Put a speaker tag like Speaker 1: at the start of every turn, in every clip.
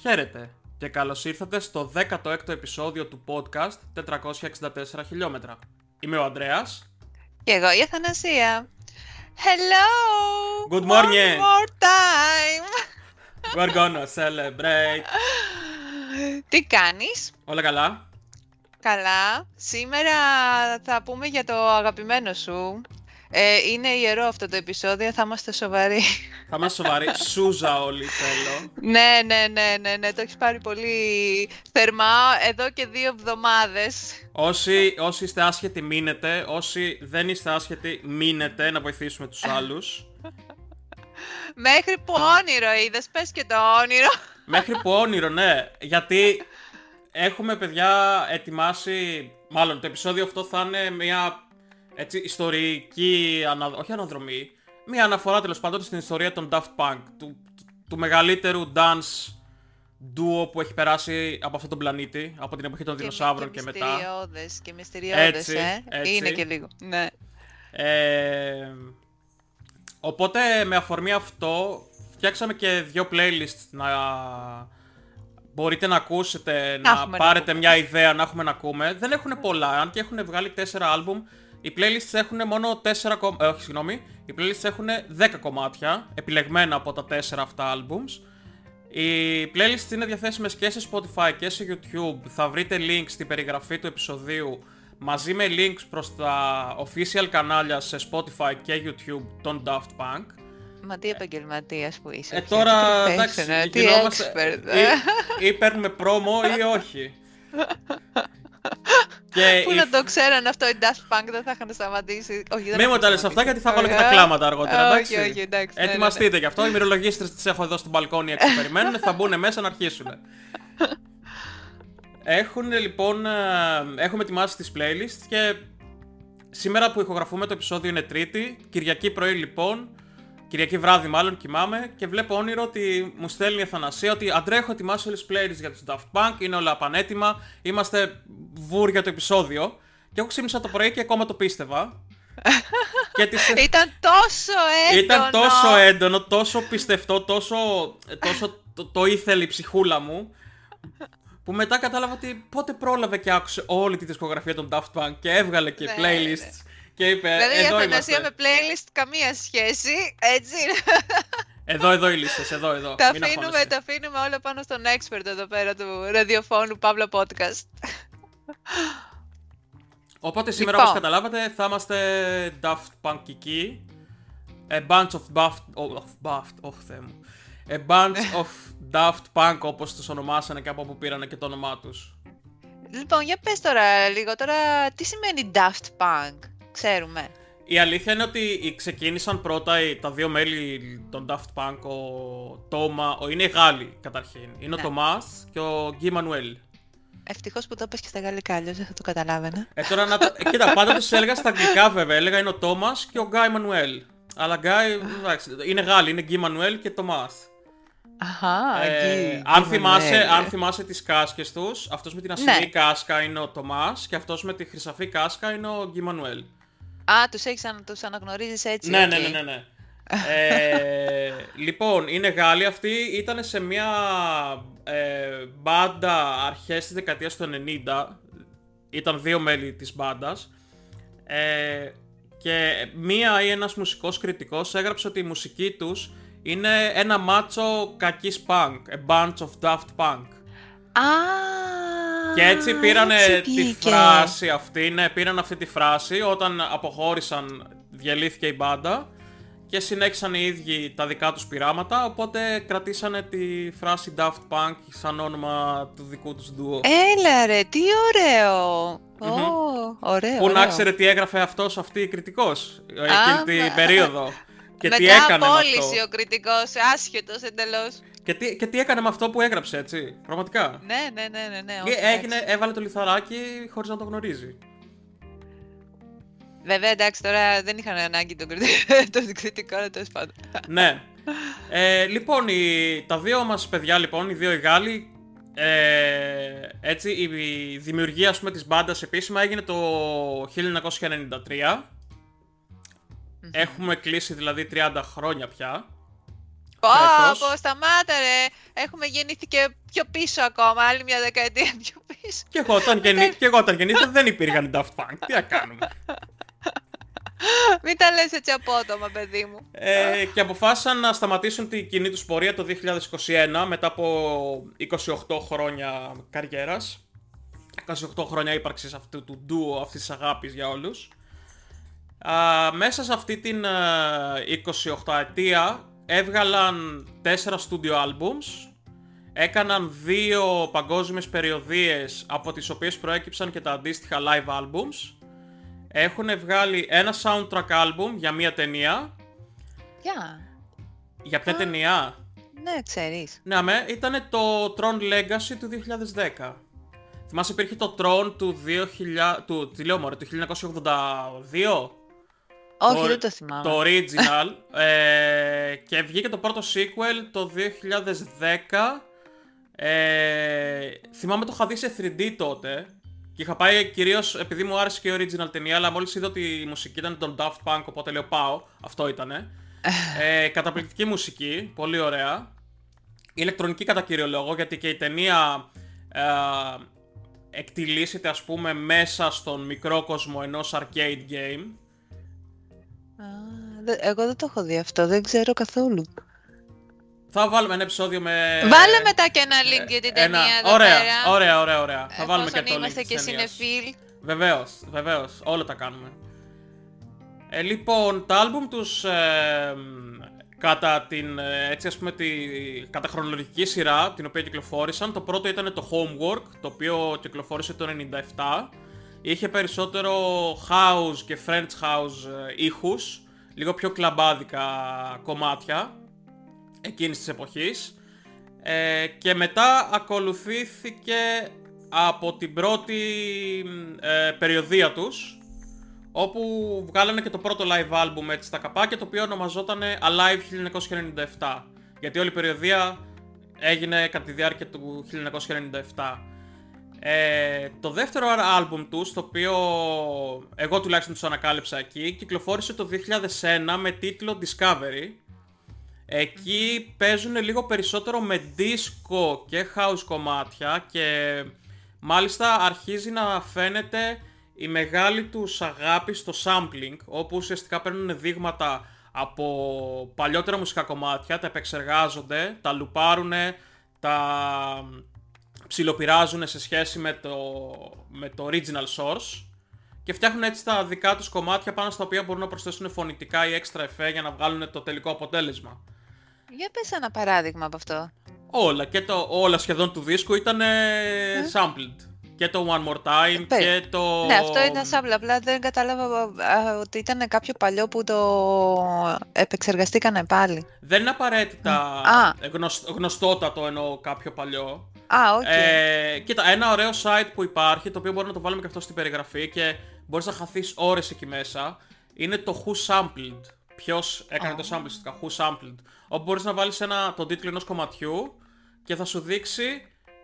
Speaker 1: Χαίρετε και καλώς ήρθατε στο 16ο επεισόδιο του podcast 464 χιλιόμετρα. Είμαι ο Ανδρέας.
Speaker 2: Και εγώ η Αθανασία. Hello!
Speaker 1: Good morning.
Speaker 2: One more time!
Speaker 1: We're gonna celebrate.
Speaker 2: Τι κάνεις;
Speaker 1: Όλα καλά;
Speaker 2: Καλά. Σήμερα θα πούμε για το αγαπημένο σου. Ε, είναι ιερό αυτό το επεισόδιο, θα είμαστε σοβαροί.
Speaker 1: Θα είμαστε σοβαροί. Σούζα όλοι θέλω.
Speaker 2: ναι, ναι, ναι, ναι, ναι, το έχεις πάρει πολύ θερμά εδώ και δύο εβδομάδες.
Speaker 1: Όσοι, όσοι είστε άσχετοι μείνετε, όσοι δεν είστε άσχετοι μείνετε να βοηθήσουμε τους άλλους.
Speaker 2: Μέχρι που όνειρο είδες, πες και το όνειρο.
Speaker 1: Μέχρι που όνειρο, ναι. Γιατί έχουμε παιδιά ετοιμάσει, μάλλον το επεισόδιο αυτό θα είναι μια έτσι, ιστορική, ανα... όχι αναδρομή, μια αναφορά τέλος πάντων στην ιστορία των Daft Punk, του, του, μεγαλύτερου dance duo που έχει περάσει από αυτόν τον πλανήτη, από την εποχή των
Speaker 2: Και-
Speaker 1: δεινοσαύρων και,
Speaker 2: και
Speaker 1: μετά.
Speaker 2: μυστηριώδες, και μυστηριώδες,
Speaker 1: Έτσι,
Speaker 2: ε.
Speaker 1: έτσι.
Speaker 2: Είναι και λίγο, ναι.
Speaker 1: Ε, οπότε με αφορμή αυτό φτιάξαμε και δύο playlists να μπορείτε να ακούσετε, να,
Speaker 2: έχουμε να
Speaker 1: πάρετε μια ιδέα να έχουμε να ακούμε. Δεν έχουν πολλά, αν και έχουν βγάλει 4 άλμπουμ. Οι playlists έχουν μόνο 4 κομ... ε, όχι, συγγνώμη. Οι playlists έχουν 10 κομμάτια, επιλεγμένα από τα 4 αυτά albums. Οι playlists είναι διαθέσιμες και σε Spotify και σε YouTube. Θα βρείτε links στην περιγραφή του επεισοδίου μαζί με links προς τα official κανάλια σε Spotify και YouTube των Daft Punk.
Speaker 2: Μα τι επαγγελματίας που είσαι.
Speaker 1: Ε,
Speaker 2: πια,
Speaker 1: τώρα
Speaker 2: τι
Speaker 1: εντάξει,
Speaker 2: professional, τι
Speaker 1: γινόμαστε-
Speaker 2: expert.
Speaker 1: ή, ή παίρνουμε πρόμο ή όχι. και
Speaker 2: Πού
Speaker 1: η-
Speaker 2: να το ξέραν αυτό οι Daft Punk δεν θα είχαν σταματήσει. Όχι, δεν
Speaker 1: Μη μου
Speaker 2: έχουν
Speaker 1: τα λες
Speaker 2: σταματήσει.
Speaker 1: αυτά γιατί θα βάλω και τα
Speaker 2: Ωραία.
Speaker 1: κλάματα αργότερα,
Speaker 2: Α,
Speaker 1: εντάξει.
Speaker 2: Όχι, όχι, εντάξει. ναι, ναι, ναι.
Speaker 1: Ετοιμαστείτε γι' αυτό. Οι μυρολογίστρες τις έχω εδώ στο μπαλκόνι έξω περιμένουν. θα μπουν μέσα να αρχίσουν. Έχουν λοιπόν. ε, Έχουμε ετοιμάσει τις playlists και σήμερα που ηχογραφούμε το επεισόδιο είναι Τρίτη. Κυριακή πρωί λοιπόν. Κυριακή βράδυ μάλλον κοιμάμαι και βλέπω όνειρο ότι μου στέλνει η Αθανασία ότι Αντρέ έχω ετοιμάσει όλες τις playlists για τους Daft Punk, είναι όλα πανέτοιμα, είμαστε βουρ για το επεισόδιο. Και εγώ ξύπνησα το πρωί και ακόμα το πίστευα. και τις...
Speaker 2: Ήταν τόσο έντονο.
Speaker 1: Ήταν τόσο έντονο, τόσο πιστευτό, τόσο, τόσο το, το ήθελε η ψυχούλα μου. Που μετά κατάλαβα ότι πότε πρόλαβε και άκουσε όλη τη δισκογραφία των Daft Punk και έβγαλε και
Speaker 2: Ναι,
Speaker 1: playlists και είπε
Speaker 2: Δηλαδή η
Speaker 1: εδώ
Speaker 2: Αθανασία
Speaker 1: είμαστε.
Speaker 2: με playlist καμία σχέση, έτσι.
Speaker 1: Εδώ, εδώ οι λίστες, εδώ, εδώ.
Speaker 2: τα,
Speaker 1: Μην
Speaker 2: αφήνουμε,
Speaker 1: αγχώνεσαι.
Speaker 2: τα αφήνουμε όλα πάνω στον expert εδώ πέρα του ραδιοφώνου Παύλα Podcast.
Speaker 1: Οπότε σήμερα
Speaker 2: Λοιπόν.
Speaker 1: όπως καταλάβατε θα είμαστε Daft Punkικοί. A bunch of Daft... Of Daft... Oh, Θεέ μου. A bunch of Daft Punk όπως τους ονομάσανε και από όπου πήρανε και το όνομά τους.
Speaker 2: Λοιπόν, για πες τώρα λίγο, τώρα τι σημαίνει Daft Punk, ξέρουμε.
Speaker 1: Η αλήθεια είναι ότι ξεκίνησαν πρώτα οι- τα δύο μέλη των Daft Punk, ο Τόμα, ο, είναι οι Γάλλοι καταρχήν. Είναι ο
Speaker 2: Ναι.
Speaker 1: Τομάς και ο Γκί Μανουέλ.
Speaker 2: Ευτυχώς που το είπες και στα γαλλικά, αλλιώς δεν θα το καταλάβαινα.
Speaker 1: Ε, τώρα να τα... ε, Κοίτα, πάντα τους έλεγα στα αγγλικά βέβαια. Έλεγα είναι ο Τόμας και ο Γκάι Μανουέλ. Αλλά Γκάι, εντάξει, είναι Γάλλοι, είναι Γκί Μανουέλ και Τομάς.
Speaker 2: Αχα,
Speaker 1: Ε,
Speaker 2: εκεί,
Speaker 1: αν,
Speaker 2: εκεί
Speaker 1: θυμάσαι,
Speaker 2: Μανουέλ.
Speaker 1: αν θυμάσαι τις κάσκες τους, αυτός με την ασημή
Speaker 2: Ναι.
Speaker 1: κάσκα είναι ο Τομάς και αυτός με τη χρυσαφή κάσκα είναι ο Γκί Μανουέλ.
Speaker 2: Α, τους έχεις ανα- τους αναγνωρίζεις έτσι.
Speaker 1: Ναι,
Speaker 2: οκ.
Speaker 1: ναι, ναι, ναι, ναι. ε, λοιπόν, είναι Γάλλοι αυτοί, ήταν σε μια ε, μπάντα αρχές της δεκαετίας του 90, ήταν δύο μέλη της μπάντας ε, και μία ή ένας μουσικός κριτικός έγραψε ότι η μουσική τους είναι ένα μάτσο κακής punk, a bunch of daft punk.
Speaker 2: Α,
Speaker 1: Και έτσι πήρανε
Speaker 2: έτσι
Speaker 1: τη
Speaker 2: βγήκε.
Speaker 1: φράση αυτή, ναι, πήραν αυτή τη φράση όταν αποχώρησαν, διαλύθηκε η μπάντα και συνέχισαν οι ίδιοι τα δικά τους πειράματα, οπότε κρατήσανε τη φράση Daft Punk σαν όνομα του δικού τους ντουο.
Speaker 2: Έλα ρε, τι ωραίο. Ω, ωραίο.
Speaker 1: Που να
Speaker 2: ωραίο.
Speaker 1: ξέρετε τι έγραφε αυτός αυτή η κριτικός ε,
Speaker 2: Α,
Speaker 1: εκείνη την
Speaker 2: μα-
Speaker 1: περίοδο. Και τι
Speaker 2: Μετά
Speaker 1: έκανε με
Speaker 2: απόλυση
Speaker 1: αυτό;
Speaker 2: ο κριτικός, άσχετος εντελώς.
Speaker 1: Και τι, και τι έκανε με αυτό που έγραψε, έτσι. Πραγματικά;
Speaker 2: Ναι, ναι, ναι, ναι, ναι.
Speaker 1: Και
Speaker 2: όχι,
Speaker 1: έγινε,
Speaker 2: εντάξει.
Speaker 1: έβαλε το λιθαράκι χωρίς να το γνωρίζει.
Speaker 2: Βέβαια, εντάξει, τώρα δεν είχαν ανάγκη τον κριτικό, τον κριτικό, αλλά τέλος πάντων.
Speaker 1: ναι. Ε, λοιπόν, οι, τα δύο μας παιδιά, λοιπόν, οι δύο οι Γάλλοι, ε, έτσι, η, η δημιουργία, ας πούμε, της μπάντας επίσημα έγινε το 1993. Έχουμε κλείσει δηλαδή 30 χρόνια πια.
Speaker 2: Πω, σταμάτα ρε. Έχουμε γεννήθει και πιο πίσω ακόμα, άλλη μια δεκαετία πιο πίσω.
Speaker 1: Και εγώ όταν, γεννή... και εγώ όταν γεννήθηκα δεν υπήρχαν οι Daft Punk. Τι να κάνουμε.
Speaker 2: Μην τα λες έτσι απότομα, παιδί μου.
Speaker 1: Ε, και αποφάσισαν να σταματήσουν την κοινή τους πορεία το 2021 μετά από 28 χρόνια καριέρας. 28 χρόνια ύπαρξης αυτού του ντουο, αυτής της αγάπης για όλους. Α, μέσα σε αυτή την 28 ετία έβγαλαν 4 studio albums, έκαναν δύο παγκόσμιες περιοδίες από τις οποίες προέκυψαν και τα αντίστοιχα live albums έχουν βγάλει ένα soundtrack album για μία ταινία.
Speaker 2: Για.
Speaker 1: Για ποια ταινία;
Speaker 2: Ναι, ξέρεις.
Speaker 1: Ναι, αμέ, ήταν το Tron Legacy του 2010. Θυμάσαι υπήρχε το Tron του 2000, του, τι λέω μωρέ, του 1982.
Speaker 2: Όχι, δεν το θυμάμαι.
Speaker 1: Το original. ε, και βγήκε το πρώτο sequel το 2010. Ε, θυμάμαι το είχα δει σε 3D τότε και είχα πάει κυρίως επειδή μου άρεσε και η original ταινία, αλλά μόλις είδα ότι η μουσική ήταν τον Daft Punk, οπότε λέω πάω, αυτό ήτανε. ε, καταπληκτική μουσική, πολύ ωραία. Ηλεκτρονική κατά κύριο λόγο, γιατί και η ταινία ε, εκτιλήσεται ας πούμε μέσα στον μικρό κόσμο ενός arcade game.
Speaker 2: Εγώ δεν το έχω δει αυτό, δεν ξέρω καθόλου.
Speaker 1: Θα βάλουμε ένα επεισόδιο με...
Speaker 2: Βάλε μετά και ένα link για την ταινία εδώ
Speaker 1: ωραία,
Speaker 2: πέρα.
Speaker 1: Ωραία, ωραία, ωραία. Θα βάλουμε και το link
Speaker 2: είμαστε και συνεφίλ.
Speaker 1: Βεβαίως, βεβαίως. Όλα τα κάνουμε. Ε, λοιπόν, τα άλμπουμ τους ε, κατά την, ε, έτσι ας πούμε, τη, κατά χρονολογική σειρά την οποία κυκλοφόρησαν. Το πρώτο ήταν το Homework, το οποίο κυκλοφόρησε το 97. Είχε περισσότερο house και French house ε, ήχους, λίγο πιο κλαμπάδικα κομμάτια εκείνης της εποχής. Ε, και μετά ακολουθήθηκε από την πρώτη ε, περιοδία τους όπου βγάλανε και το πρώτο live album έτσι στα καπάκια το οποίο ονομαζόταν Alive 1997 γιατί όλη η περιοδία έγινε κατά τη διάρκεια του 1997 ε, το δεύτερο άλμπουμ τους, το οποίο εγώ τουλάχιστον τους ανακάλυψα εκεί, κυκλοφόρησε το 2001 με τίτλο Discovery. Εκεί παίζουν λίγο περισσότερο με disco και house κομμάτια και μάλιστα αρχίζει να φαίνεται η μεγάλη τους αγάπη στο sampling όπου ουσιαστικά παίρνουν δείγματα από παλιότερα μουσικά κομμάτια, τα επεξεργάζονται, τα λουπάρουν, τα ψιλοπειράζουν σε σχέση με το, με το original source και φτιάχνουν έτσι τα δικά τους κομμάτια πάνω στα οποία μπορούν να προσθέσουν φωνητικά ή έξτρα εφέ για να βγάλουν το τελικό αποτέλεσμα.
Speaker 2: Για πες ένα παράδειγμα από αυτό.
Speaker 1: Όλα, και το, όλα σχεδόν του δίσκου ήταν ε; sampled. Και το One More Time ε, και το...
Speaker 2: Ναι, αυτό ήταν sampled, απλά δεν κατάλαβα ότι ήταν κάποιο παλιό που το επεξεργαστήκανε πάλι.
Speaker 1: Δεν είναι απαραίτητα γνωστότατο εννοώ κάποιο παλιό.
Speaker 2: Α, OK. Okay.
Speaker 1: Ε, κοίτα, ένα ωραίο site που υπάρχει, το οποίο μπορεί να το βάλουμε και αυτό στην περιγραφή και μπορείς να χαθείς ώρες εκεί μέσα, είναι το Who Sampled. Ποιος έκανε το sample, Who Sampled όπου μπορείς να βάλεις ένα, τον τίτλο ενός κομματιού και θα σου δείξει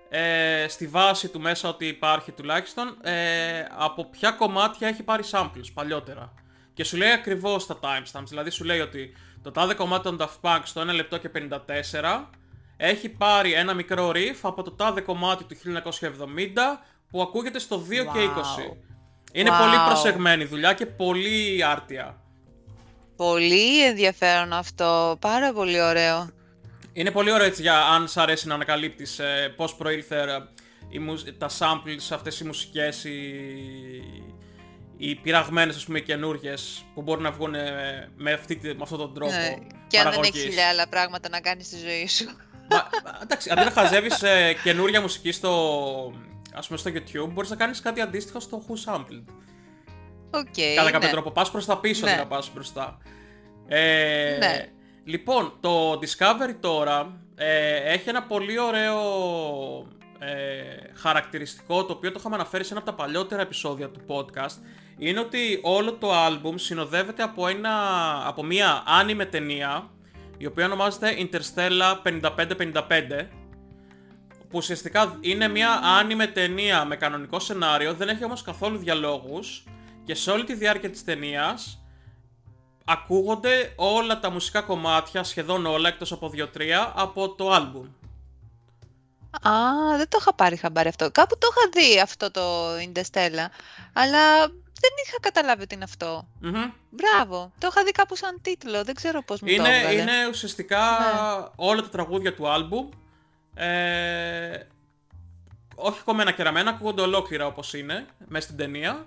Speaker 1: ε, στη βάση του μέσα ότι υπάρχει τουλάχιστον ε, από ποια κομμάτια έχει πάρει samples παλιότερα. Και σου λέει ακριβώς τα timestamps, δηλαδή σου λέει ότι το τάδε κομμάτι των Daft Punk στο 1 λεπτό και 54 έχει πάρει ένα μικρό riff από το τάδε κομμάτι του 1970 που ακούγεται στο 2 και 20. Είναι πολύ προσεγμένη δουλειά και πολύ άρτια.
Speaker 2: Πολύ ενδιαφέρον αυτό. Πάρα πολύ ωραίο.
Speaker 1: Είναι πολύ ωραίο έτσι για αν σ' αρέσει να ανακαλύπτεις ε, πώς προήλθε ε, τα samples αυτές οι μουσικές, οι, οι πειραγμένες ας πούμε καινούργιες που μπορούν να βγουν ε, με, αυτή, με αυτόν τον τρόπο ναι,
Speaker 2: Και αν δεν έχεις χιλιά άλλα πράγματα να κάνεις στη ζωή σου.
Speaker 1: Μα, εντάξει, αντί να χαζεύεις ε, καινούργια μουσική στο, ας πούμε, στο YouTube, μπορείς να κάνεις κάτι αντίστοιχο στο Who Sampled.
Speaker 2: Okay,
Speaker 1: Κατά κάποιο
Speaker 2: ναι.
Speaker 1: τρόπο. Πας προς τα πίσω,
Speaker 2: ναι.
Speaker 1: να πας μπροστά. Ε,
Speaker 2: ναι.
Speaker 1: Λοιπόν, το Discovery τώρα ε, έχει ένα πολύ ωραίο ε, χαρακτηριστικό, το οποίο το είχαμε αναφέρει σε ένα από τα παλιότερα επεισόδια του podcast, είναι ότι όλο το album συνοδεύεται από, ένα, από μια άνιμε ταινία, η οποία ονομάζεται Interstellar 5555, που ουσιαστικά είναι μια άνιμε ταινία με κανονικό σενάριο, δεν έχει όμως καθόλου διαλόγους, και σε όλη τη διάρκεια της ταινίας ακούγονται όλα τα μουσικά κομμάτια, σχεδόν όλα, εκτός από 2-3, από το άλμπουμ.
Speaker 2: Α, δεν το είχα πάρει χαμπάρι αυτό. Κάπου το είχα δει αυτό το Interstellar, αλλά δεν είχα καταλάβει ότι είναι αυτό.
Speaker 1: Μμμ.
Speaker 2: Μπράβο. Το είχα δει κάπου σαν τίτλο. Δεν ξέρω πώς μου το
Speaker 1: Είναι,
Speaker 2: έβγαλε.
Speaker 1: είναι ουσιαστικά
Speaker 2: Ναι.
Speaker 1: όλα τα τραγούδια του άλμπουμ. Ε, όχι κομμένα και ραμμένα, ακούγονται ολόκληρα όπως είναι, μέσα στην ταινία.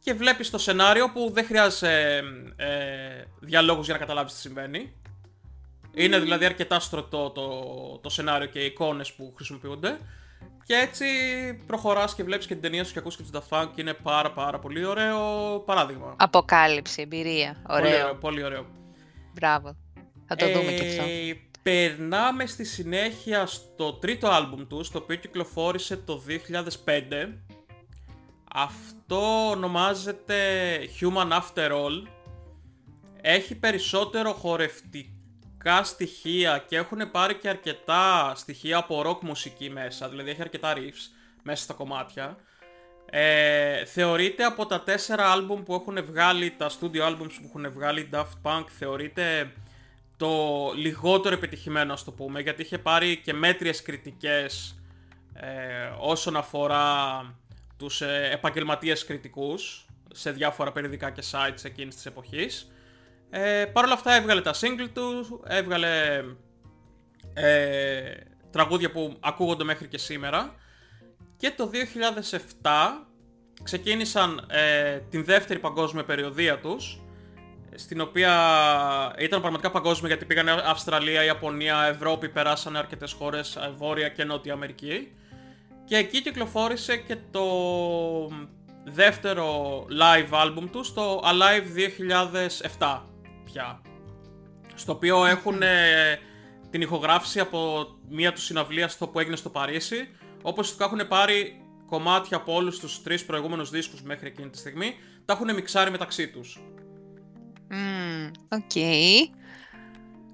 Speaker 1: Και βλέπεις το σενάριο που δεν χρειάζεται ε, διαλόγους για να καταλάβεις τι συμβαίνει. Είναι δηλαδή αρκετά στρωτό το, το σενάριο και οι εικόνες που χρησιμοποιούνται. Και έτσι προχωράς και βλέπεις και την ταινία σου και ακούς και τους Daft Punk και είναι πάρα πάρα πολύ ωραίο παράδειγμα.
Speaker 2: Αποκάλυψη, εμπειρία.
Speaker 1: Πολύ
Speaker 2: Ωραίο.
Speaker 1: ωραίο, πολύ ωραίο.
Speaker 2: Μπράβο. Θα το δούμε και αυτό.
Speaker 1: Ε, Περνάμε στη συνέχεια στο τρίτο άλμπουμ τους, το οποίο κυκλοφόρησε το 2005. Αυτό ονομάζεται Human After All. Έχει περισσότερο χορευτικά στοιχεία και έχουν πάρει και αρκετά στοιχεία από rock μουσική μέσα, δηλαδή έχει αρκετά riffs μέσα στα κομμάτια. Ε, θεωρείται από τα τέσσερα άλμπουμ που έχουν βγάλει, τα studio albums που έχουν βγάλει η Daft Punk, θεωρείται το λιγότερο επιτυχημένο, ας το πούμε, γιατί είχε πάρει και μέτριες κριτικές ε, όσον αφορά τους ε, επαγγελματίες κριτικούς σε διάφορα περιοδικά και sites εκείνης της εποχής. Ε, Παρ' όλα αυτά έβγαλε τα single τους, έβγαλε ε, τραγούδια που ακούγονται μέχρι και σήμερα. Και το 2007 ξεκίνησαν ε, την δεύτερη παγκόσμια περιοδία τους στην οποία ήταν πραγματικά παγκόσμια γιατί πήγανε Αυστραλία, Ιαπωνία, Ευρώπη, περάσανε αρκετές χώρες, ε, Βόρεια και Νότια Αμερική. Και εκεί κυκλοφόρησε και το δεύτερο live album τους το Alive 2007 πια στο οποίο έχουν ε, την ηχογράφηση από μία τους συναυλία στο που έγινε στο Παρίσι όπως του έχουν πάρει κομμάτια από όλους τους τρεις προηγούμενους δίσκους μέχρι εκείνη τη στιγμή τα έχουν μιξάρει μεταξύ τους
Speaker 2: Μμμ, Οκ.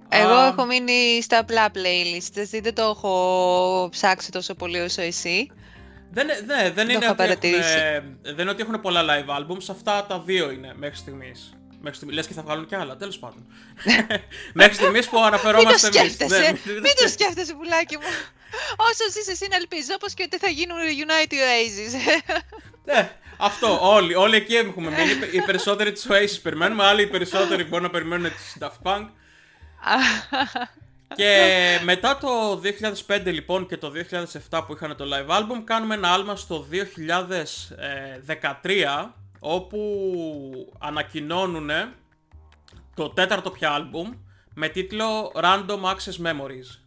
Speaker 2: Εγώ
Speaker 1: Α,
Speaker 2: έχω μείνει στα απλά playlists, δεν το έχω ψάξει τόσο πολύ όσο εσύ.
Speaker 1: Δεν, ναι, δεν, είναι
Speaker 2: είχα
Speaker 1: ότι έχουν,
Speaker 2: παρατηρήσει.
Speaker 1: δεν είναι ότι έχουν πολλά live albums, αυτά τα δύο είναι μέχρι στιγμής. Μέχρι στιγμής, λες και θα βγάλουν κι άλλα, τέλος πάντων. μέχρι στιγμής που
Speaker 2: Μην το
Speaker 1: αναφερόμαστε εμείς.
Speaker 2: σκέφτεσαι,
Speaker 1: Ναι,
Speaker 2: μην το σκέφτεσαι πουλάκι μου. Όσο ζεις εσύ να ελπίζω, όπως και ότι θα γίνουν United Oasis.
Speaker 1: Ναι, αυτό, όλοι, όλοι εκεί έχουμε μείνει. Οι περισσότεροι της Oasis περιμένουμε, άλλοι οι περισσότεροι μπορεί να περιμένουν τις Daft Punk. Και μετά το 2005 λοιπόν και το 2007 που είχαν το live album κάνουμε ένα άλμα στο 2013 όπου ανακοινώνουν το τέταρτο πια άλμπουμ με τίτλο Random Access Memories.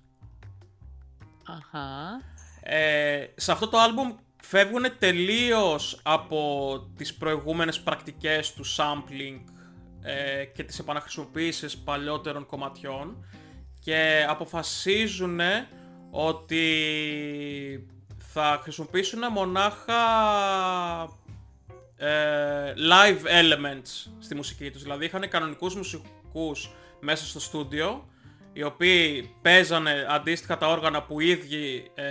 Speaker 2: Αχα.
Speaker 1: Ε, σε αυτό το άλμπουμ φεύγουν τελείως από τις προηγούμενες πρακτικές του sampling ε, και τις επαναχρησιμοποίησης παλιότερων κομματιών και αποφασίζουν ότι θα χρησιμοποιήσουν μονάχα ε, live elements στη μουσική τους. Δηλαδή είχαν κανονικούς μουσικούς μέσα στο στούντιο οι οποίοι παίζανε αντίστοιχα τα όργανα που οι ίδιοι ε,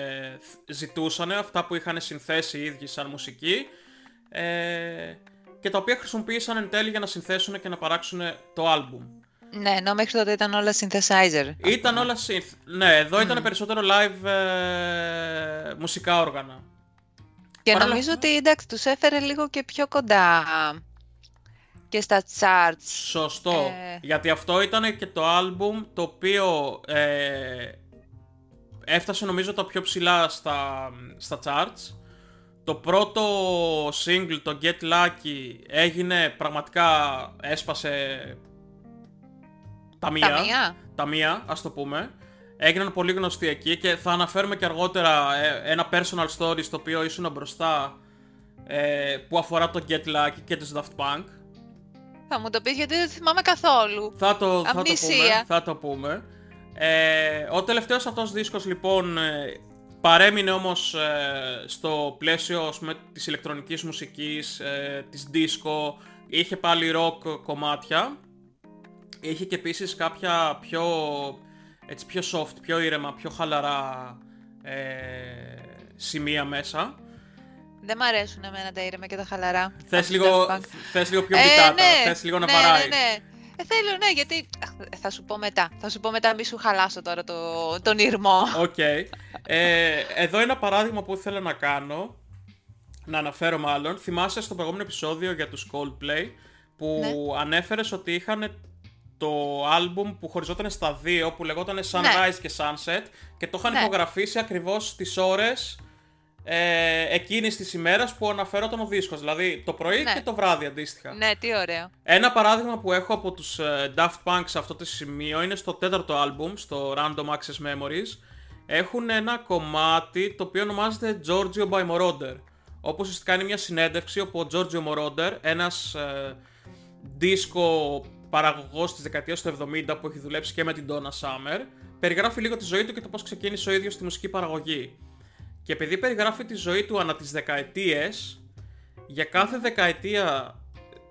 Speaker 1: ζητούσαν, αυτά που είχαν συνθέσει οι ίδιοι σαν μουσική ε, και τα οποία χρησιμοποίησαν εν τέλει για να συνθέσουν και να παράξουν το άλμπουμ.
Speaker 2: Ναι, ενώ μέχρι τότε ήταν όλα synthesizer.
Speaker 1: Ήταν όλα synth. Ναι, εδώ ήταν περισσότερο live ε, μουσικά όργανα.
Speaker 2: Και
Speaker 1: Παρ' όλα
Speaker 2: νομίζω
Speaker 1: αυτά-
Speaker 2: ότι εντάξει, τους έφερε λίγο και πιο κοντά και στα charts.
Speaker 1: Σωστό.
Speaker 2: Ε.
Speaker 1: Γιατί αυτό ήταν και το άλμπουμ το οποίο ε, έφτασε νομίζω τα πιο ψηλά στα, στα charts. Το πρώτο single, το Get Lucky, έγινε πραγματικά, έσπασε τα μία.
Speaker 2: Τα μία.
Speaker 1: Τα μία, ας το πούμε. Έγιναν πολύ γνωστοί εκεί και θα αναφέρουμε και αργότερα ε, ένα personal story στο οποίο ήσουν μπροστά ε, που αφορά το Get Lucky και τους Daft Punk.
Speaker 2: Θα μου το πεις γιατί δεν θυμάμαι καθόλου.
Speaker 1: Θα το, θα το πούμε.
Speaker 2: Αμνησία.
Speaker 1: Θα το πούμε. Ε, ο τελευταίος αυτός δίσκος λοιπόν ε, παρέμεινε όμως ε, στο πλαίσιο ας πούμε, της ηλεκτρονικής μουσικής, ε, της disco, είχε πάλι rock κομμάτια. Είχε και επίσης κάποια πιο, έτσι, πιο soft, πιο ήρεμα, πιο χαλαρά ε, σημεία μέσα.
Speaker 2: Δεν μ' αρέσουν εμένα τα ήρεμα και τα χαλαρά.
Speaker 1: Θες
Speaker 2: από
Speaker 1: λίγο,
Speaker 2: Daft Punk.
Speaker 1: θες λίγο πιο
Speaker 2: Ε,
Speaker 1: μπιτάτα,
Speaker 2: ναι,
Speaker 1: θες λίγο να
Speaker 2: ναι,
Speaker 1: βαράει.
Speaker 2: Ναι, ναι. Ε, θέλω, ναι, γιατί θα σου πω μετά. Θα σου πω μετά, μη σου χαλάσω τώρα το, τον ήρμο.
Speaker 1: OK. Okay. Ε, εδώ ένα παράδειγμα που ήθελα να κάνω, να αναφέρω μάλλον. Θυμάσαι στο προηγούμενο επεισόδιο για τους Coldplay, που ναι. ανέφερες ότι είχαν το άλμπουμ που χωριζόταν στα δύο, που λεγόταν Sunrise ναι. και Sunset, και το είχαν ναι. ηχογραφήσει ακριβώς τις ώρες ε, εκείνης της ημέρας που αναφερόταν ο δίσκος, δηλαδή το πρωί ναι. και το βράδυ αντίστοιχα.
Speaker 2: Ναι, τι ωραίο.
Speaker 1: Ένα παράδειγμα που έχω από τους ε, Daft Punk σε αυτό το σημείο είναι στο τέταρτο άλμπουμ, στο Random Access Memories. Έχουν ένα κομμάτι το οποίο ονομάζεται Giorgio by Moroder. Όπως ουσιαστικά κάνει μια συνέντευξη όπου ο Giorgio Moroder, ένας ε, δίσκο παραγωγός της δεκαετίας του 70 που έχει δουλέψει και με την Donna Summer, περιγράφει λίγο τη ζωή του και το πώς ξεκίνησε ο ίδιος στη μουσική παραγωγή. Και επειδή περιγράφει τη ζωή του ανά τις δεκαετίες, για κάθε δεκαετία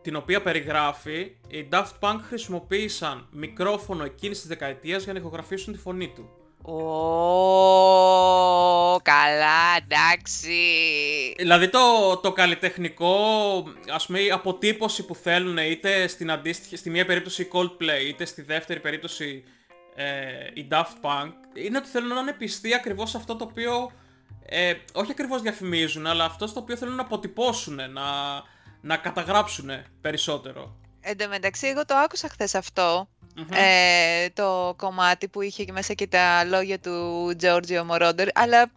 Speaker 1: την οποία περιγράφει, οι Daft Punk χρησιμοποίησαν μικρόφωνο εκείνης της δεκαετίας για να ηχογραφήσουν τη φωνή του.
Speaker 2: Ω, καλά, εντάξει.
Speaker 1: Δηλαδή το, το καλλιτεχνικό, ας πούμε, η αποτύπωση που θέλουν είτε στην αντίστοιχη, στη μία περίπτωση Coldplay, είτε στη δεύτερη περίπτωση ε, η Daft Punk, είναι ότι θέλουν να είναι πιστοί ακριβώς σε αυτό το οποίο ε, όχι ακριβώς διαφημίζουν, αλλά αυτό στο οποίο θέλουν να αποτυπώσουν, να, να καταγράψουν περισσότερο.
Speaker 2: Εν τω μεταξύ, εγώ το άκουσα χθες ε, το κομμάτι που είχε και μέσα και τα λόγια του Giorgio Moroder, αλλά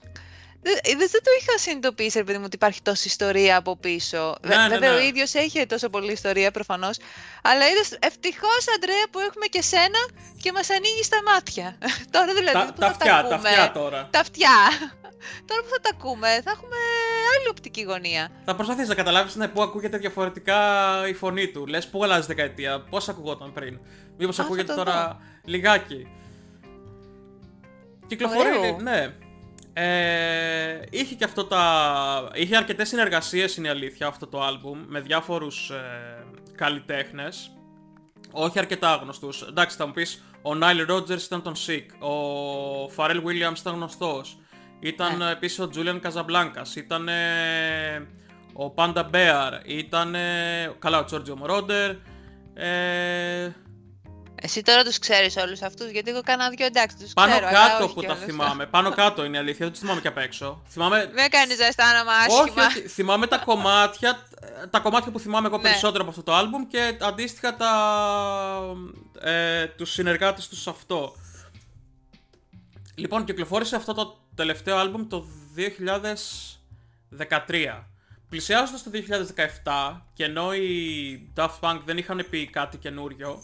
Speaker 2: δεν, δεν το είχα συνειδητοποιήσει, επειδή μου, ότι υπάρχει τόση ιστορία από πίσω. Ναι, ναι Βέβαια, ναι. ο ίδιος έχει τόσο πολλή ιστορία προφανώς. Αλλά είδες, ευτυχώς, Αντρέα, που έχουμε και σένα και μας ανοίγει τα μάτια. τώρα δηλαδή. Τα,
Speaker 1: που τα, αυτιά, τα, τα αυτιά τώρα.
Speaker 2: Τα αυτιά. Τώρα που θα τα ακούμε, θα έχουμε άλλη οπτική γωνία.
Speaker 1: Θα προσπαθήσει να καταλάβεις ναι, πού ακούγεται διαφορετικά η φωνή του. Λες, πού αλλάζει δεκαετία, πώς ακουγόταν πριν. Μήπως ακούγεται τώρα λιγάκι. Κυκλοφορεί, ναι. Ε, είχε και αυτό τα... Είχε αρκετές συνεργασίες είναι η αλήθεια αυτό το άλμπουμ με διάφορους ε, καλλιτέχνες όχι αρκετά γνωστούς. Εντάξει θα μου πεις ο Nile Rodgers ήταν τον Sick, ο Pharrell Williams ήταν γνωστός, ήταν ναι. επίσης ο Julian Casablancas, ήταν ο Panda Bear, ήταν καλά ο Giorgio Moroder, ε,
Speaker 2: εσύ τώρα τους ξέρεις όλους αυτούς, γιατί εγώ κάνα δύο εντάξει, τους
Speaker 1: Πάνω
Speaker 2: ξέρω.
Speaker 1: Πάνω κάτω που τα θυμάμαι. Πάνω κάτω είναι η αλήθεια, δεν τους θυμάμαι και απ' έξω. Θυμάμαι...
Speaker 2: Με κάνει να αισθάνομαι άσχημα.
Speaker 1: Όχι, όχι, θυμάμαι τα κομμάτια, τα κομμάτια που θυμάμαι εγώ ναι. περισσότερο από αυτό το άλμπουμ και αντίστοιχα τα, ε, τους συνεργάτες τους σε αυτό. Λοιπόν, κυκλοφόρησε αυτό το τελευταίο άλμπουμ το 2013. Πλησιάζοντας το 2017 και ενώ οι Daft Punk δεν είχαν πει κάτι καινούριο,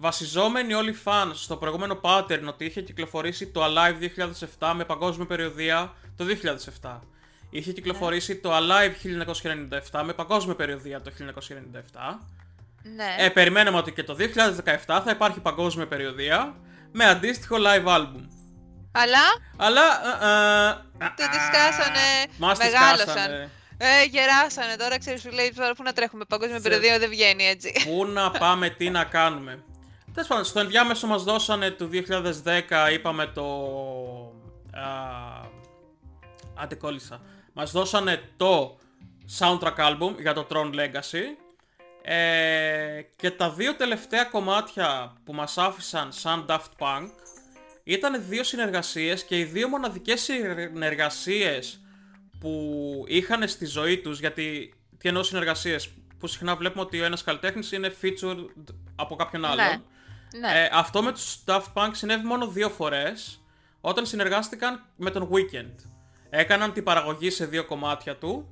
Speaker 1: Βασιζόμενοι όλοι οι fans στο προηγούμενο pattern ότι είχε κυκλοφορήσει το Alive 2007 με παγκόσμια περιοδία το 2007. Είχε κυκλοφορήσει το Alive 1997 με παγκόσμια περιοδία το 1997.
Speaker 2: Ναι.
Speaker 1: Ε, περιμέναμε ότι και το 2017 θα υπάρχει παγκόσμια περιοδία με αντίστοιχο live album.
Speaker 2: Αλλά...
Speaker 1: Αλλά... Ε,
Speaker 2: ε, το τη σκάσανε, μεγάλωσαν. Ε, γεράσανε τώρα, ξέρεις, σου λέει τώρα που να τρέχουμε παγκόσμια περιοδία δεν βγαίνει έτσι.
Speaker 1: Πού να πάμε, τι να κάνουμε. Τέλος πάντων, στο ενδιάμεσο μας δώσανε το 2010, είπαμε το... Α, άντε κόλλησα. Μας δώσανε το soundtrack album για το Tron Legacy. Ε, και τα δύο τελευταία κομμάτια που μας άφησαν σαν Daft Punk ήταν δύο συνεργασίες και οι δύο μοναδικές συνεργασίες που είχαν στη ζωή τους, γιατί τι εννοώ συνεργασίες, που συχνά βλέπουμε ότι ο ένας καλλιτέχνης είναι featured από κάποιον άλλον. Ναι.
Speaker 2: Ναι.
Speaker 1: Ε, αυτό με τους Daft Punk συνέβη μόνο δύο φορές όταν συνεργάστηκαν με τον Weekend. Έκαναν την παραγωγή σε δύο κομμάτια του.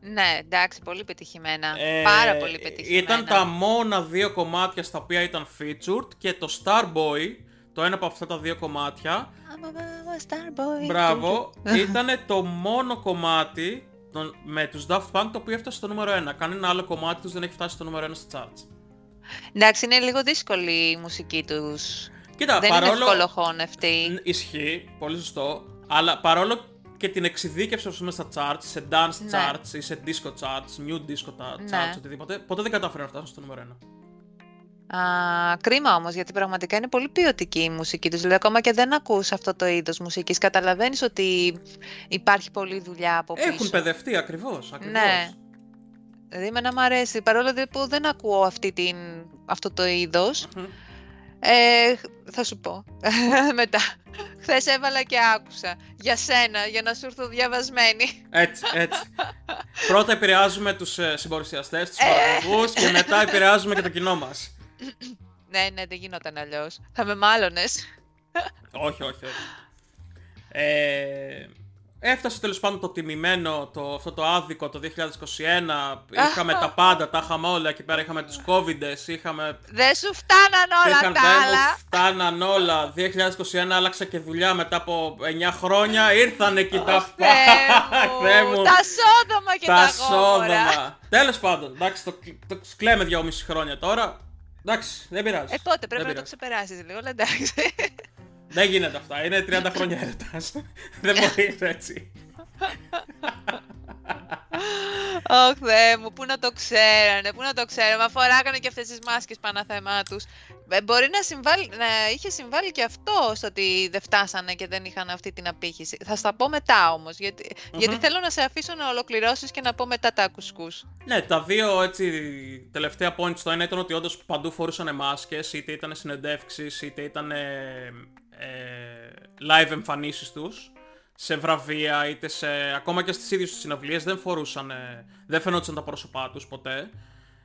Speaker 2: Ναι, εντάξει, πολύ πετυχημένα. Ε, Πάρα πολύ πετυχημένα.
Speaker 1: Ήταν τα μόνα δύο κομμάτια στα οποία ήταν featured και το Starboy, το ένα από αυτά τα δύο κομμάτια.
Speaker 2: Starboy.
Speaker 1: Μπράβο, ήταν το μόνο κομμάτι με τους Daft Punk το οποίο έφτασε στο νούμερο 1. Κανένα άλλο κομμάτι τους δεν έχει φτάσει στο νούμερο 1 στα charts.
Speaker 2: Εντάξει, είναι λίγο δύσκολη η μουσική τους.
Speaker 1: Κοίτα,
Speaker 2: Δεν
Speaker 1: παρόλο...
Speaker 2: είναι εύκολο χώνευτη.
Speaker 1: Ισχύει, πολύ σωστό. Αλλά παρόλο και την εξειδίκευση ας πούμε στα charts, σε dance ναι. charts ή σε disco charts, new disco charts, ναι. οτιδήποτε, ποτέ δεν κατάφερε να φτάσουν στο νούμερο 1.
Speaker 2: Α, κρίμα όμως, γιατί πραγματικά είναι πολύ ποιοτική η μουσική τους. Δηλαδή, ακόμα και δεν ακούς αυτό το είδος μουσικής, καταλαβαίνεις ότι υπάρχει πολλή δουλειά από πίσω.
Speaker 1: Έχουν παιδευτεί ακριβώς, ακριβώς.
Speaker 2: Ναι. Δηλαδή, εμένα μου αρέσει, παρόλο που δεν ακούω αυτή την, αυτό το ειδος Ε, θα σου πω μετά. Χθες έβαλα και άκουσα. Για σένα, για να σου έρθω διαβασμένη.
Speaker 1: Έτσι, έτσι. Πρώτα επηρεάζουμε τους ε, συμπορουσιαστές, τους παραγωγούς και μετά επηρεάζουμε και το κοινό μας.
Speaker 2: Ναι, ναι, δεν γινόταν αλλιώς. Θα με μάλωνες.
Speaker 1: όχι, όχι, όχι. Ε, Έφτασε τέλος πάντων το τιμημένο, το, αυτό το άδικο το 2021. Είχαμε τα πάντα, τα είχαμε όλα εκεί πέρα. Είχαμε τους COVID, είχαμε.
Speaker 2: Δεν σου φτάναν όλα
Speaker 1: είχαν,
Speaker 2: τα άλλα.
Speaker 1: φτάναν όλα. 2021 άλλαξα και δουλειά μετά από 9 χρόνια. Ήρθαν εκεί τα
Speaker 2: μου. Τα σόδομα και τα, τα σόδομα.
Speaker 1: Τέλος πάντων, εντάξει, το, το κλαίμε δυόμιση χρόνια τώρα. Εντάξει, δεν πειράζει.
Speaker 2: Ε, πότε πρέπει να το ξεπεράσεις λίγο, αλλά εντάξει.
Speaker 1: Δεν γίνεται αυτά. Είναι 30 χρόνια έρωτας. Δεν μπορεί έτσι.
Speaker 2: Ωχ, Θεέ μου, πού να το ξέρανε, πού να το ξέρανε. Μα φοράγανε και αυτές τις μάσκες παναθεμά τους. Ε, μπορεί να, συμβάλει, να είχε συμβάλει και αυτό στο ότι δεν φτάσανε και δεν είχαν αυτή την απήχηση. Θα στα πω μετά όμως, γιατί, γιατί θέλω να σε αφήσω να ολοκληρώσεις και να πω μετά τα κουσκούς.
Speaker 1: Ναι, τα δύο έτσι τελευταία points το ένα ήταν ότι όντως παντού φορούσαν μάσκες, είτε ήταν συνεντεύξεις, είτε ήταν ε, live εμφανίσεις τους σε βραβεία είτε σε, ακόμα και στις ίδιες τους συναυλίες δεν φορούσαν, δεν φαινόντουσαν τα πρόσωπά τους ποτέ.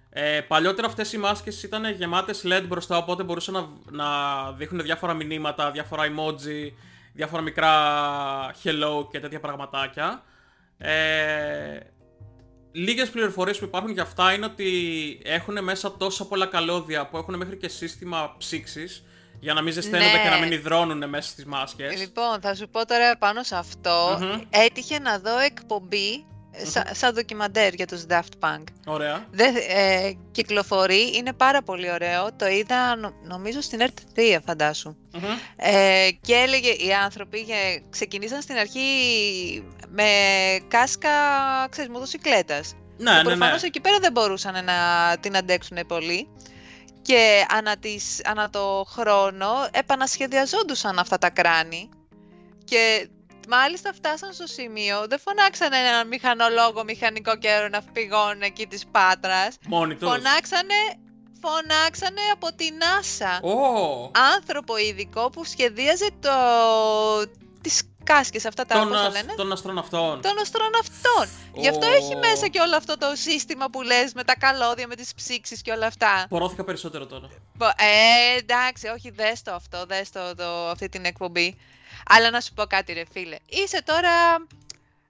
Speaker 1: Ε, παλιότερα αυτές οι μάσκες ήταν γεμάτες LED μπροστά οπότε μπορούσαν να, να δείχνουν διάφορα μηνύματα, διάφορα emoji, διάφορα μικρά hello και τέτοια πραγματάκια. Ε, λίγες πληροφορίες που υπάρχουν για αυτά είναι ότι έχουν μέσα τόσα πολλά καλώδια που έχουν μέχρι και σύστημα ψήξης για να μην ζεσταίνονται και να μην ναι. υδρώνουν μέσα στις μάσκες.
Speaker 2: Λοιπόν, θα σου πω τώρα πάνω σε αυτο Έτυχε να δω εκπομπή σαν ντοκιμαντέρ για τους Daft Punk.
Speaker 1: Ωραία.
Speaker 2: ε, κυκλοφορεί, είναι πάρα πολύ ωραίο. Το είδα νομίζω στην RT3 φαντάσου. Ε, και έλεγε οι άνθρωποι ξεκινήσαν στην αρχή με κάσκα, ξέρεις, μοτοσυκλέτας.
Speaker 1: Ναι, ναι, ναι. Προφανώς
Speaker 2: εκεί πέρα δεν μπορούσαν να την αντέξουν πολύ και ανά, τις, ανά το χρόνο επανασχεδιαζόντουσαν αυτά τα κράνη και μάλιστα φτάσαν στο σημείο, δεν φωνάξανε έναν μηχανολόγο μηχανικό καιρό να φυγώνουν εκεί της Πάτρας.
Speaker 1: Μόνοι τους.
Speaker 2: Φωνάξανε, φωνάξανε από την NASA.
Speaker 1: Oh.
Speaker 2: Άνθρωπο ειδικό που σχεδίαζε το, τις κάσκες αυτά τα,
Speaker 1: τον,
Speaker 2: πώς λένε;
Speaker 1: Των αστροναυτών.
Speaker 2: Των αστροναυτών. Γι' αυτό έχει μέσα και όλο αυτό το σύστημα που λες με τα καλώδια, με τις ψήξεις και όλα αυτά.
Speaker 1: Πορώθηκα περισσότερο τώρα.
Speaker 2: Ε, εντάξει, όχι, δες το αυτό, δες το, το, αυτή την εκπομπή. Αλλά να σου πω κάτι ρε φίλε. Είσαι τώρα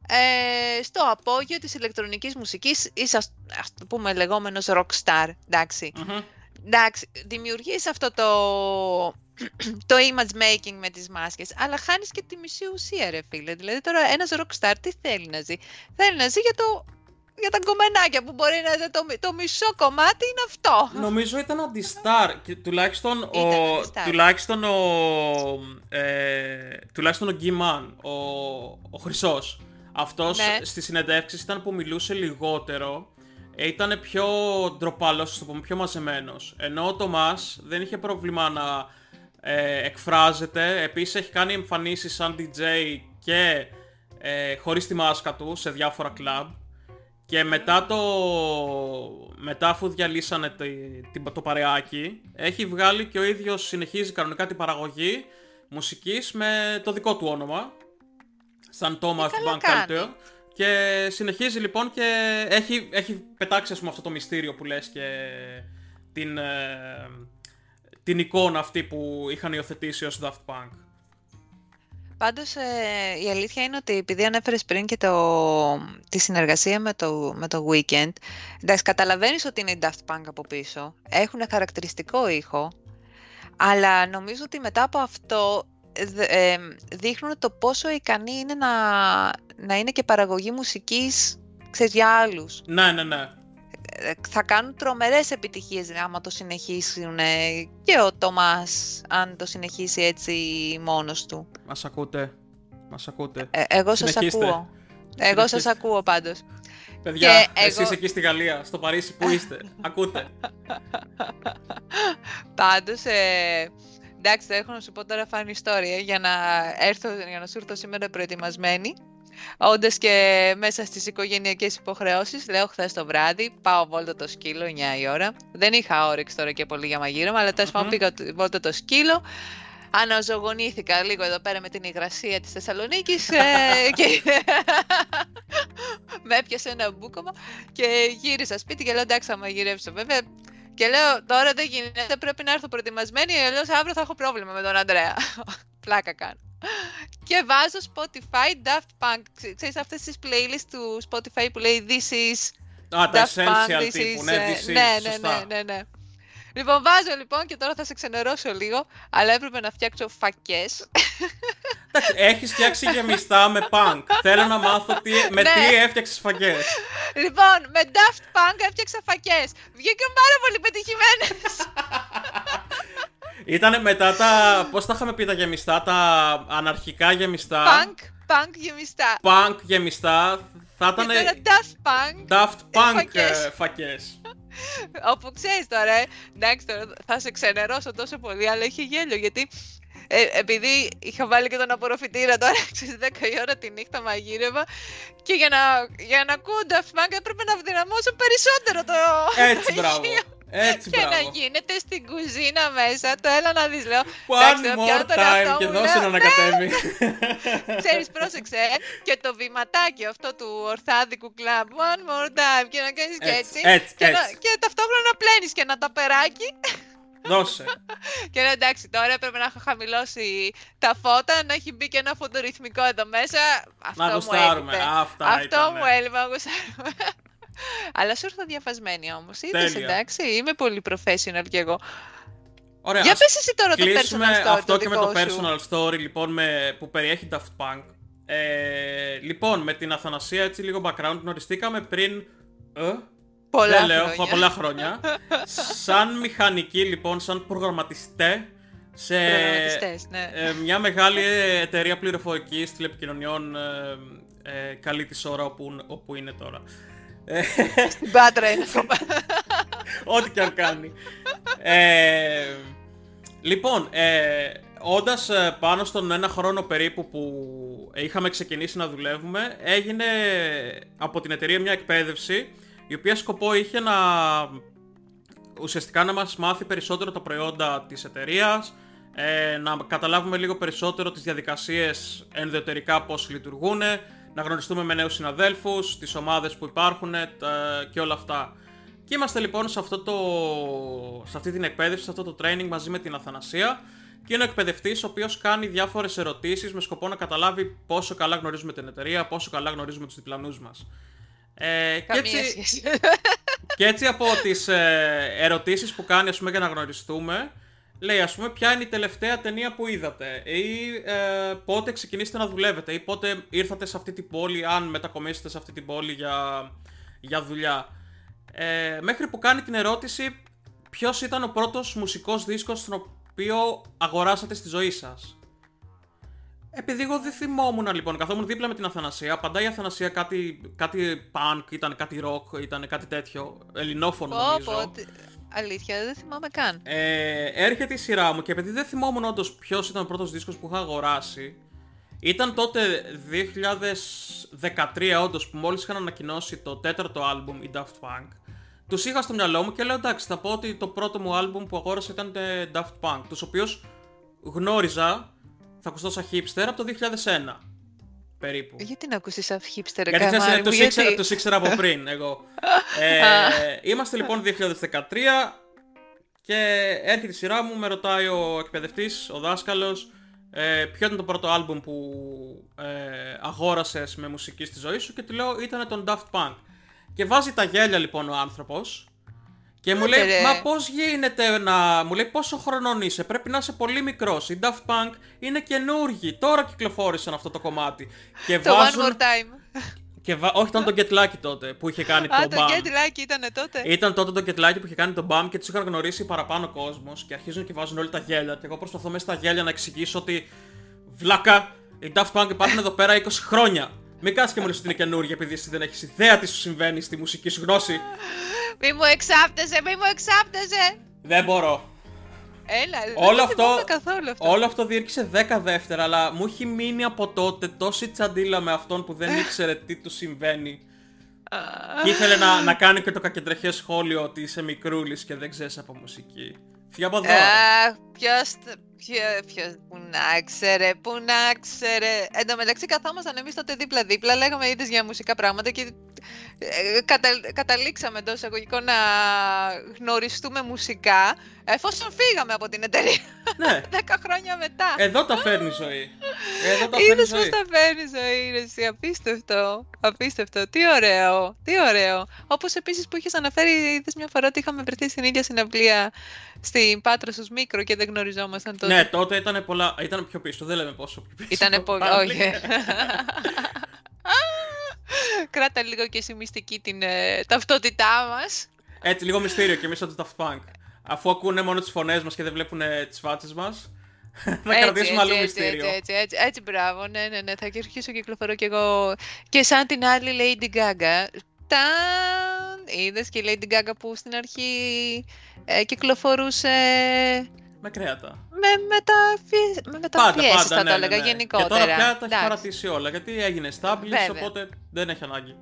Speaker 2: ε, στο απόγειο της ηλεκτρονικής μουσικής, είσαι ας, το πούμε λεγόμενος rockstar, εντάξει. Εντάξει, δημιουργείς αυτό το το image making με τις μάσκες, αλλά χάνεις και τη μισή ουσία ρε φίλε. Δηλαδή τώρα ένας rockstar τι θέλει να ζει; Θέλει να ζει για το για τα κομμενάκια που μπορεί να είναι το, το μισό κομμάτι είναι αυτό.
Speaker 1: Νομίζω ήταν αντιστάρ και τουλάχιστον ο, τουλάχιστον ο, ε, τουλάχιστον ο Γκίμαν, ο, ο Χρυσός. Αυτός ναι. στις συνεντεύξεις ήταν που μιλούσε λιγότερο ε, ήταν πιο ντροπαλός, το πούμε, πιο μαζεμένος. Ενώ ο Τομάς δεν είχε πρόβλημα να ε, εκφράζεται. Επίσης έχει κάνει εμφανίσεις σαν DJ και ε, χωρίς τη μάσκα του σε διάφορα κλαμπ. Και μετά το... μετά αφού διαλύσανε το, το παρεάκι, έχει βγάλει και ο ίδιος συνεχίζει κανονικά την παραγωγή μουσικής με το δικό του όνομα. Σαν Thomas Bank Και συνεχίζει λοιπόν και έχει, έχει πετάξει ας πούμε αυτό το μυστήριο που λες και την, ε, την εικόνα αυτή που είχαν υιοθετήσει ως Daft Punk.
Speaker 2: Πάντως ε, η αλήθεια είναι ότι επειδή ανέφερες πριν και το, τη συνεργασία με το, με το Weekend, εντάξει καταλαβαίνεις ότι είναι η Daft Punk από πίσω, έχουν χαρακτηριστικό ήχο, αλλά νομίζω ότι μετά από αυτό ε, δείχνουν το πόσο ικανή είναι να, να είναι και παραγωγή μουσικής ξέρεις, για άλλους.
Speaker 1: Ναι, ναι, ναι
Speaker 2: θα κάνουν τρομερές επιτυχίες άμα το συνεχίσουν και ο Τομάς αν το συνεχίσει έτσι μόνος του.
Speaker 1: Μας ακούτε. Μας ακούτε.
Speaker 2: Ε, εγώ σας ακούω. Εγώ σας ακούω πάντως.
Speaker 1: Παιδιά, και εσείς εγώ... εκεί στη Γαλλία, στο Παρίσι, πού είστε, ακούτε.
Speaker 2: Πάντως, ε, εντάξει, θα έχω να σου πω τώρα φάνη ιστορία για να, έρθω, για να σου έρθω σήμερα προετοιμασμένη. Όντας και μέσα στις οικογενειακές υποχρεώσεις, λέω χθες το βράδυ, πάω βόλτα το σκύλο 9 η ώρα. Δεν είχα όρεξη τώρα και πολύ για μαγείρεμα, αλλά τέλος πάντων πήγα βόλτα το σκύλο. Αναζωογονήθηκα λίγο εδώ πέρα με την υγρασία της Θεσσαλονίκης ε, και με έπιασε ένα μπούκομα και γύρισα σπίτι και λέω εντάξει θα μαγειρεύσω βέβαια και λέω τώρα δεν γίνεται πρέπει να έρθω προετοιμασμένη αλλιώς αύριο θα έχω πρόβλημα με τον Αντρέα πλάκα κάνω. Και βάζω Spotify Daft Punk. Ξέρεις αυτές τις playlists του Spotify που λέει This is
Speaker 1: Α, τα essential τύπου, ναι,
Speaker 2: ε,
Speaker 1: this is,
Speaker 2: ναι, ναι, ναι, ναι, ναι. Λοιπόν, βάζω λοιπόν και τώρα θα σε ξενερώσω λίγο, αλλά έπρεπε να φτιάξω φακές.
Speaker 1: Εντάξει, έχεις φτιάξει γεμιστά με punk. Θέλω να μάθω τι, με
Speaker 2: Ναι.
Speaker 1: τι έφτιαξες φακές.
Speaker 2: Λοιπόν, με Daft Punk έφτιαξα φακές. Βγήκαν πάρα πολύ πετυχημένες.
Speaker 1: Ήτανε μετά τα, πώς τα είχαμε πει τα γεμιστά, τα αναρχικά γεμιστά;
Speaker 2: Punk, punk γεμιστά.
Speaker 1: Punk γεμιστά. Θα
Speaker 2: Και
Speaker 1: ήταν
Speaker 2: τώρα Daft Punk,
Speaker 1: Daft Punk
Speaker 2: φακές.
Speaker 1: ε, φακές.
Speaker 2: Όπου ξέρεις τώρα, ε, εντάξει τώρα θα σε ξενερώσω τόσο πολύ, αλλά είχε γέλιο, γιατί ε, επειδή είχα βάλει και τον απορροφητήρα τώρα, ξέρεις, 10 η ώρα τη νύχτα μαγείρευα και για να, για να ακούω Daft Punk έπρεπε να δυναμώσω περισσότερο το
Speaker 1: Έτσι,
Speaker 2: το
Speaker 1: μπράβο.
Speaker 2: ηχείο.
Speaker 1: Έτσι,
Speaker 2: και να
Speaker 1: μπράβο.
Speaker 2: γίνεται στην κουζίνα μέσα, το έλα να δεις, λέω.
Speaker 1: One
Speaker 2: εντάξει, θα
Speaker 1: more
Speaker 2: πιάνω τον
Speaker 1: time
Speaker 2: εαυτό
Speaker 1: και
Speaker 2: μου,
Speaker 1: δώσε
Speaker 2: λέω,
Speaker 1: να ανακατεύει.
Speaker 2: Ξέρεις, πρόσεξε, ε, και το βηματάκι αυτό του ορθάδικου κλαμπ, one more time, και να κάνεις και
Speaker 1: Έτσι,
Speaker 2: έτσι,
Speaker 1: έτσι,
Speaker 2: και, να,
Speaker 1: έτσι.
Speaker 2: και ταυτόχρονα να πλένεις και ένα ταπεράκι.
Speaker 1: Δώσε.
Speaker 2: Και λέω εντάξει, τώρα έπρεπε να έχω χαμηλώσει τα φώτα, να έχει μπει και ένα φωτορυθμικό εδώ μέσα. Αυτό
Speaker 1: Να
Speaker 2: μου
Speaker 1: γουστάρουμε.
Speaker 2: έλειπε.
Speaker 1: Αυτά
Speaker 2: Αυτό
Speaker 1: ήτανε.
Speaker 2: μου έλειπε, να γουστάρουμε. Αλλά σου ήρθα διαφασμένη όμως, είδες
Speaker 1: Τέλεια.
Speaker 2: εντάξει, είμαι πολύ professional κι εγώ.
Speaker 1: Ωραία,
Speaker 2: Για
Speaker 1: ας
Speaker 2: πες εσύ τώρα το
Speaker 1: κλείσουμε
Speaker 2: personal story,
Speaker 1: αυτό
Speaker 2: το
Speaker 1: και με
Speaker 2: δικό
Speaker 1: το
Speaker 2: σου.
Speaker 1: personal story λοιπόν με, που περιέχει Daft Punk. Ε, λοιπόν, με την Αθανασία έτσι λίγο background γνωριστήκαμε πριν... Ε,
Speaker 2: Πολλά
Speaker 1: δεν λέω,
Speaker 2: χρόνια.
Speaker 1: πολλά χρόνια. σαν μηχανική λοιπόν, σαν προγραμματιστέ σε
Speaker 2: Προγραμματιστές, ναι.
Speaker 1: ε, μια μεγάλη εταιρεία πληροφορικής τηλεπικοινωνιών ε, ε, καλή της ώρα όπου, όπου είναι τώρα. Ε,
Speaker 2: Στην Πάτρα είναι ακόμα.
Speaker 1: Ό,τι και αν κάνει. ε, λοιπόν, ε, όντας ε, πάνω στον ένα χρόνο περίπου που είχαμε ξεκινήσει να δουλεύουμε, έγινε από την εταιρεία μια εκπαίδευση η οποία σκοπό είχε να ουσιαστικά να μας μάθει περισσότερο τα προϊόντα της εταιρείας, ε, να καταλάβουμε λίγο περισσότερο τις διαδικασίες ενδοτερικά πώς λειτουργούν, να γνωριστούμε με νέους συναδέλφους, τις ομάδες που υπάρχουν τα- και όλα αυτά. Και είμαστε λοιπόν σε, αυτό το, σε αυτή την εκπαίδευση, σε αυτό το training μαζί με την Αθανασία και είναι ο εκπαιδευτής ο οποίος κάνει διάφορες ερωτήσεις με σκοπό να καταλάβει πόσο καλά γνωρίζουμε την εταιρεία, πόσο καλά γνωρίζουμε τους διπλανούς μας. Ε, και,
Speaker 2: Καμία
Speaker 1: έτσι,
Speaker 2: σχέση.
Speaker 1: και έτσι από τις ε, ερωτήσεις που κάνει ας πούμε για να γνωριστούμε, λέει ας πούμε ποια είναι η τελευταία ταινία που είδατε ή ε, πότε ξεκινήσετε να δουλεύετε ή πότε ήρθατε σε αυτή την πόλη αν μετακομίσετε σε αυτή την πόλη για, για δουλειά. Ε, μέχρι που κάνει την ερώτηση ποιος ήταν ο πρώτος μουσικός δίσκος τον οποίο αγοράσατε στη ζωή σας; Επειδή εγώ δεν θυμόμουν λοιπόν, καθόμουν δίπλα με την Αθανασία, απαντάει η Αθανασία κάτι, κάτι punk, ήταν κάτι rock, ήταν κάτι τέτοιο, ελληνόφωνο
Speaker 2: Πω,
Speaker 1: νομίζω.
Speaker 2: Πω, τι- Αλήθεια, δεν θυμάμαι καν.
Speaker 1: Ε, έρχεται η σειρά μου και επειδή δεν θυμόμουν όντως ποιος ήταν ο πρώτος δίσκος που είχα αγοράσει, ήταν τότε 2013 όντως που μόλις είχαν ανακοινώσει το τέταρτο άλμπουμ, η Daft Punk. Τους είχα στο μυαλό μου και λέω εντάξει θα πω ότι το πρώτο μου άλμπουμ που αγόρασα ήταν ε, Daft Punk, τους οποίους γνώριζα, θα ακουστώ σαν hipster, από το 2001 περίπου.
Speaker 2: Γιατί να ακούσεις σαν hipster
Speaker 1: Γιατί ξέρεις,
Speaker 2: καμάρι
Speaker 1: ε,
Speaker 2: μου,
Speaker 1: τους, ήξερα,
Speaker 2: γιατί...
Speaker 1: τους ήξερα από πριν εγώ. ε, είμαστε λοιπόν 2013 και έρχεται η σειρά μου, με ρωτάει ο εκπαιδευτής, ο δάσκαλος, ε, ποιο ήταν το πρώτο άλμπουμ που ε, αγόρασες με μουσική στη ζωή σου και του λέω ήταν τον Daft Punk. Και βάζει τα γέλια λοιπόν ο άνθρωπος και μου
Speaker 2: Άντε,
Speaker 1: λέει,
Speaker 2: ρε.
Speaker 1: μα πώς γίνεται να... Μου λέει πόσο χρονών είσαι, πρέπει να είσαι πολύ μικρός. Οι Daft Punk είναι καινούργοι, τώρα κυκλοφόρησαν αυτό το κομμάτι. Και
Speaker 2: Το
Speaker 1: βάζουν...
Speaker 2: One More Time.
Speaker 1: Και βα... Όχι, ήταν το Get Lucky τότε που είχε κάνει
Speaker 2: Α,
Speaker 1: το
Speaker 2: το
Speaker 1: BAM.
Speaker 2: Get Lucky ήταν τότε.
Speaker 1: Ήταν τότε το Get Lucky που είχε κάνει το BAM και τους είχαν γνωρίσει παραπάνω κόσμος και αρχίζουν και βάζουν όλοι τα γέλια. Και εγώ προσπαθώ μέσα στα γέλια να εξηγήσω ότι βλάκα, οι Daft Punk υπάρχουν εδώ πέρα 20 χρόνια. Μην κάτσει και μου λες ότι είναι καινούργια επειδή εσύ δεν έχεις ιδέα τι σου συμβαίνει στη μουσική σου γνώση.
Speaker 2: Μη μου εξάπτεσαι, μη μου εξάπτεσαι.
Speaker 1: Δεν μπορώ.
Speaker 2: Έλα,
Speaker 1: Όλο
Speaker 2: δεν
Speaker 1: αυτό,
Speaker 2: θυμάμαι καθόλου αυτό.
Speaker 1: όλο αυτό διήρκησε 10 δεύτερα, αλλά μου έχει μείνει από τότε τόση τσαντίλα με αυτόν που δεν ήξερε τι του συμβαίνει.
Speaker 2: Α,
Speaker 1: Και ήθελε να, να κάνει και το κακεντρεχές σχόλιο ότι είσαι μικρούλης και δεν ξέρεις από μουσική. Φύγε από εδώ.
Speaker 2: Αχ, ποιος, ποιο, ποιος, που να ξέρε, που να ξέρε. Εν τω μεταξύ καθόμασταν εμείς τότε δίπλα-δίπλα, λέγαμε ίδιες για μουσικά πράγματα και ε, κατα, καταλήξαμε εντός εισαγωγικών να γνωριστούμε μουσικά, εφόσον φύγαμε από την εταιρεία
Speaker 1: ναι,
Speaker 2: 10 χρόνια μετά.
Speaker 1: εδώ τα φέρνει η ζωή. Εδώ τα φέρνει η
Speaker 2: Είδες πώς
Speaker 1: ζωή.
Speaker 2: τα φέρνει η ζωή, ρε, εσύ. Απίστευτο. Απίστευτο. Τι ωραίο. Τι ωραίο. Όπως επίσης που είχες αναφέρει, είδες μια φορά ότι είχαμε βρεθεί στην ίδια συναυλία στην Πάτρα στους Μίκρο και δεν γνωριζόμασταν τότε.
Speaker 1: Ναι, τότε ήταν, πολλά, ήταν πιο πίσω, δεν λέμε πόσο πιο πίσω.
Speaker 2: Ήτανε πολύ.
Speaker 1: Πάλι.
Speaker 2: Όχι. Κράτα λίγο και εσύ μυστική την ε, ταυτότητά μας.
Speaker 1: Έτσι, λίγο μυστήριο και εμείς σαν το Daft Punk. Αφού ακούνε μόνο τις φωνές μας και δεν βλέπουν τις φάτσες μας, να κρατήσουμε αλλού
Speaker 2: έτσι,
Speaker 1: μυστήριο.
Speaker 2: Έτσι, έτσι, έτσι, έτσι, μπράβο, ναι, ναι, ναι, θα αρχίσω και κυκλοφορώ κι εγώ και σαν την άλλη Lady Gaga. Ταν, είδες και η Lady Gaga που στην αρχή ε, κυκλοφορούσε
Speaker 1: Με κρέατα.
Speaker 2: με, μεταφι... με μεταφιέσεις, θα το έλεγα γενικότερα.
Speaker 1: Και τώρα πια τα έχει
Speaker 2: Εντάξει.
Speaker 1: παρατήσει όλα, γιατί έγινε established,
Speaker 2: Βέβαια.
Speaker 1: οπότε δεν έχει ανάγκη.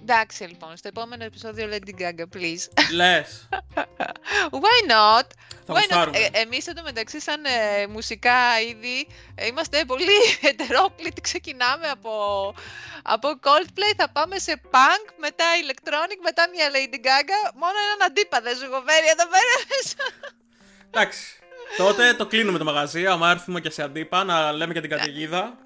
Speaker 2: Εντάξει, λοιπόν, στο επόμενο επεισόδιο Lady Gaga, please.
Speaker 1: Λες,
Speaker 2: Why not?
Speaker 1: θα
Speaker 2: Why not?
Speaker 1: γουστάρουμε.
Speaker 2: Ε, εμείς εντωμεταξύ σαν ε, μουσικά είδη ε, είμαστε πολύ ετερόκλητοι. Ξεκινάμε από, από Coldplay, θα πάμε σε punk, μετά electronic, μετά μια Lady Gaga. Μόνο έναν αντίπα δεν ζουγοβέρει εδώ πέρα μέσα.
Speaker 1: Εντάξει. Τότε το κλείνουμε το μαγαζί, άμα έρθουμε και σε αντίπα να λέμε για την καταιγίδα.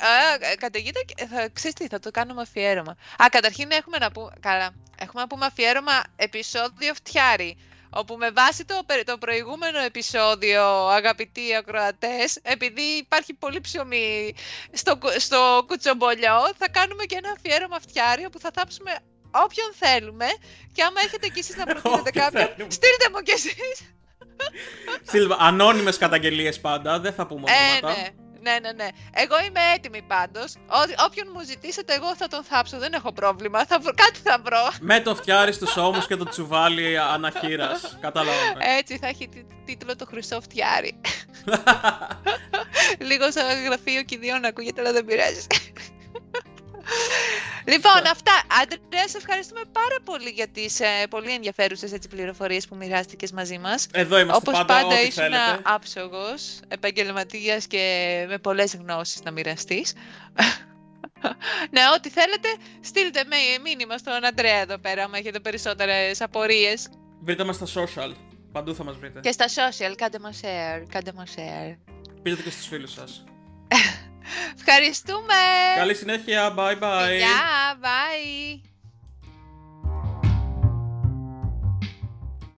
Speaker 2: Α, ε, καταιγίδα, και- θα, ξέρεις τι, θα το κάνουμε αφιέρωμα. Α, καταρχήν έχουμε να πούμε, καλά, έχουμε να πούμε αφιέρωμα επεισόδιο φτιάρι. Όπου με βάση το, περι- το προηγούμενο επεισόδιο, αγαπητοί ακροατές, επειδή υπάρχει πολύ ψωμί στο, κου- στο κουτσομπολιό, θα κάνουμε και ένα αφιέρωμα φτιάρι, όπου θα θάψουμε όποιον θέλουμε. Και άμα έχετε κι εσείς να προτείνετε
Speaker 1: Όποιον
Speaker 2: κάποιον,
Speaker 1: θέλουμε.
Speaker 2: στείλτε μου κι εσείς.
Speaker 1: Στείλτε ανώνυμες καταγγελίες πάντα, δεν θα πούμε
Speaker 2: Ε,
Speaker 1: ονόματα.
Speaker 2: ναι. Ναι, ναι, ναι. Εγώ είμαι έτοιμη πάντως. Ό, όποιον μου ζητήσετε, εγώ θα τον θάψω. Δεν έχω πρόβλημα. Θα βρω, κάτι θα βρω.
Speaker 1: Με το φτιάρι στους ώμους και το τσουβάλι αναχείρας. Καταλάβαμε.
Speaker 2: Έτσι θα έχει τι- τίτλο το Χρυσό Φτιάρι. Λίγο σαν γραφείο κηδείων ακούγεται, αλλά δεν πειράζει. Λοιπόν, αυτά. Αντρέα, σε ευχαριστούμε πάρα πολύ για τις ε, πολύ ενδιαφέρουσες έτσι, πληροφορίες που μοιράστηκες μαζί μας.
Speaker 1: Εδώ είμαστε
Speaker 2: Όπως
Speaker 1: πάντα,
Speaker 2: πάντα,
Speaker 1: ό,τι
Speaker 2: ήσουν
Speaker 1: θέλετε.
Speaker 2: άψογος, επαγγελματίας και με πολλές γνώσεις να μοιραστείς. ναι, ό,τι θέλετε, στείλτε με μήνυμα στον Αντρέα εδώ πέρα, άμα έχετε περισσότερες απορίες.
Speaker 1: Βρείτε μας στα social. Παντού θα μας βρείτε.
Speaker 2: Και στα social, κάντε μας share, κάντε μας share.
Speaker 1: Πείτε το και στους φίλους σας.
Speaker 2: Ευχαριστούμε!
Speaker 1: Καλή συνέχεια. Bye bye.
Speaker 2: Γεια, bye!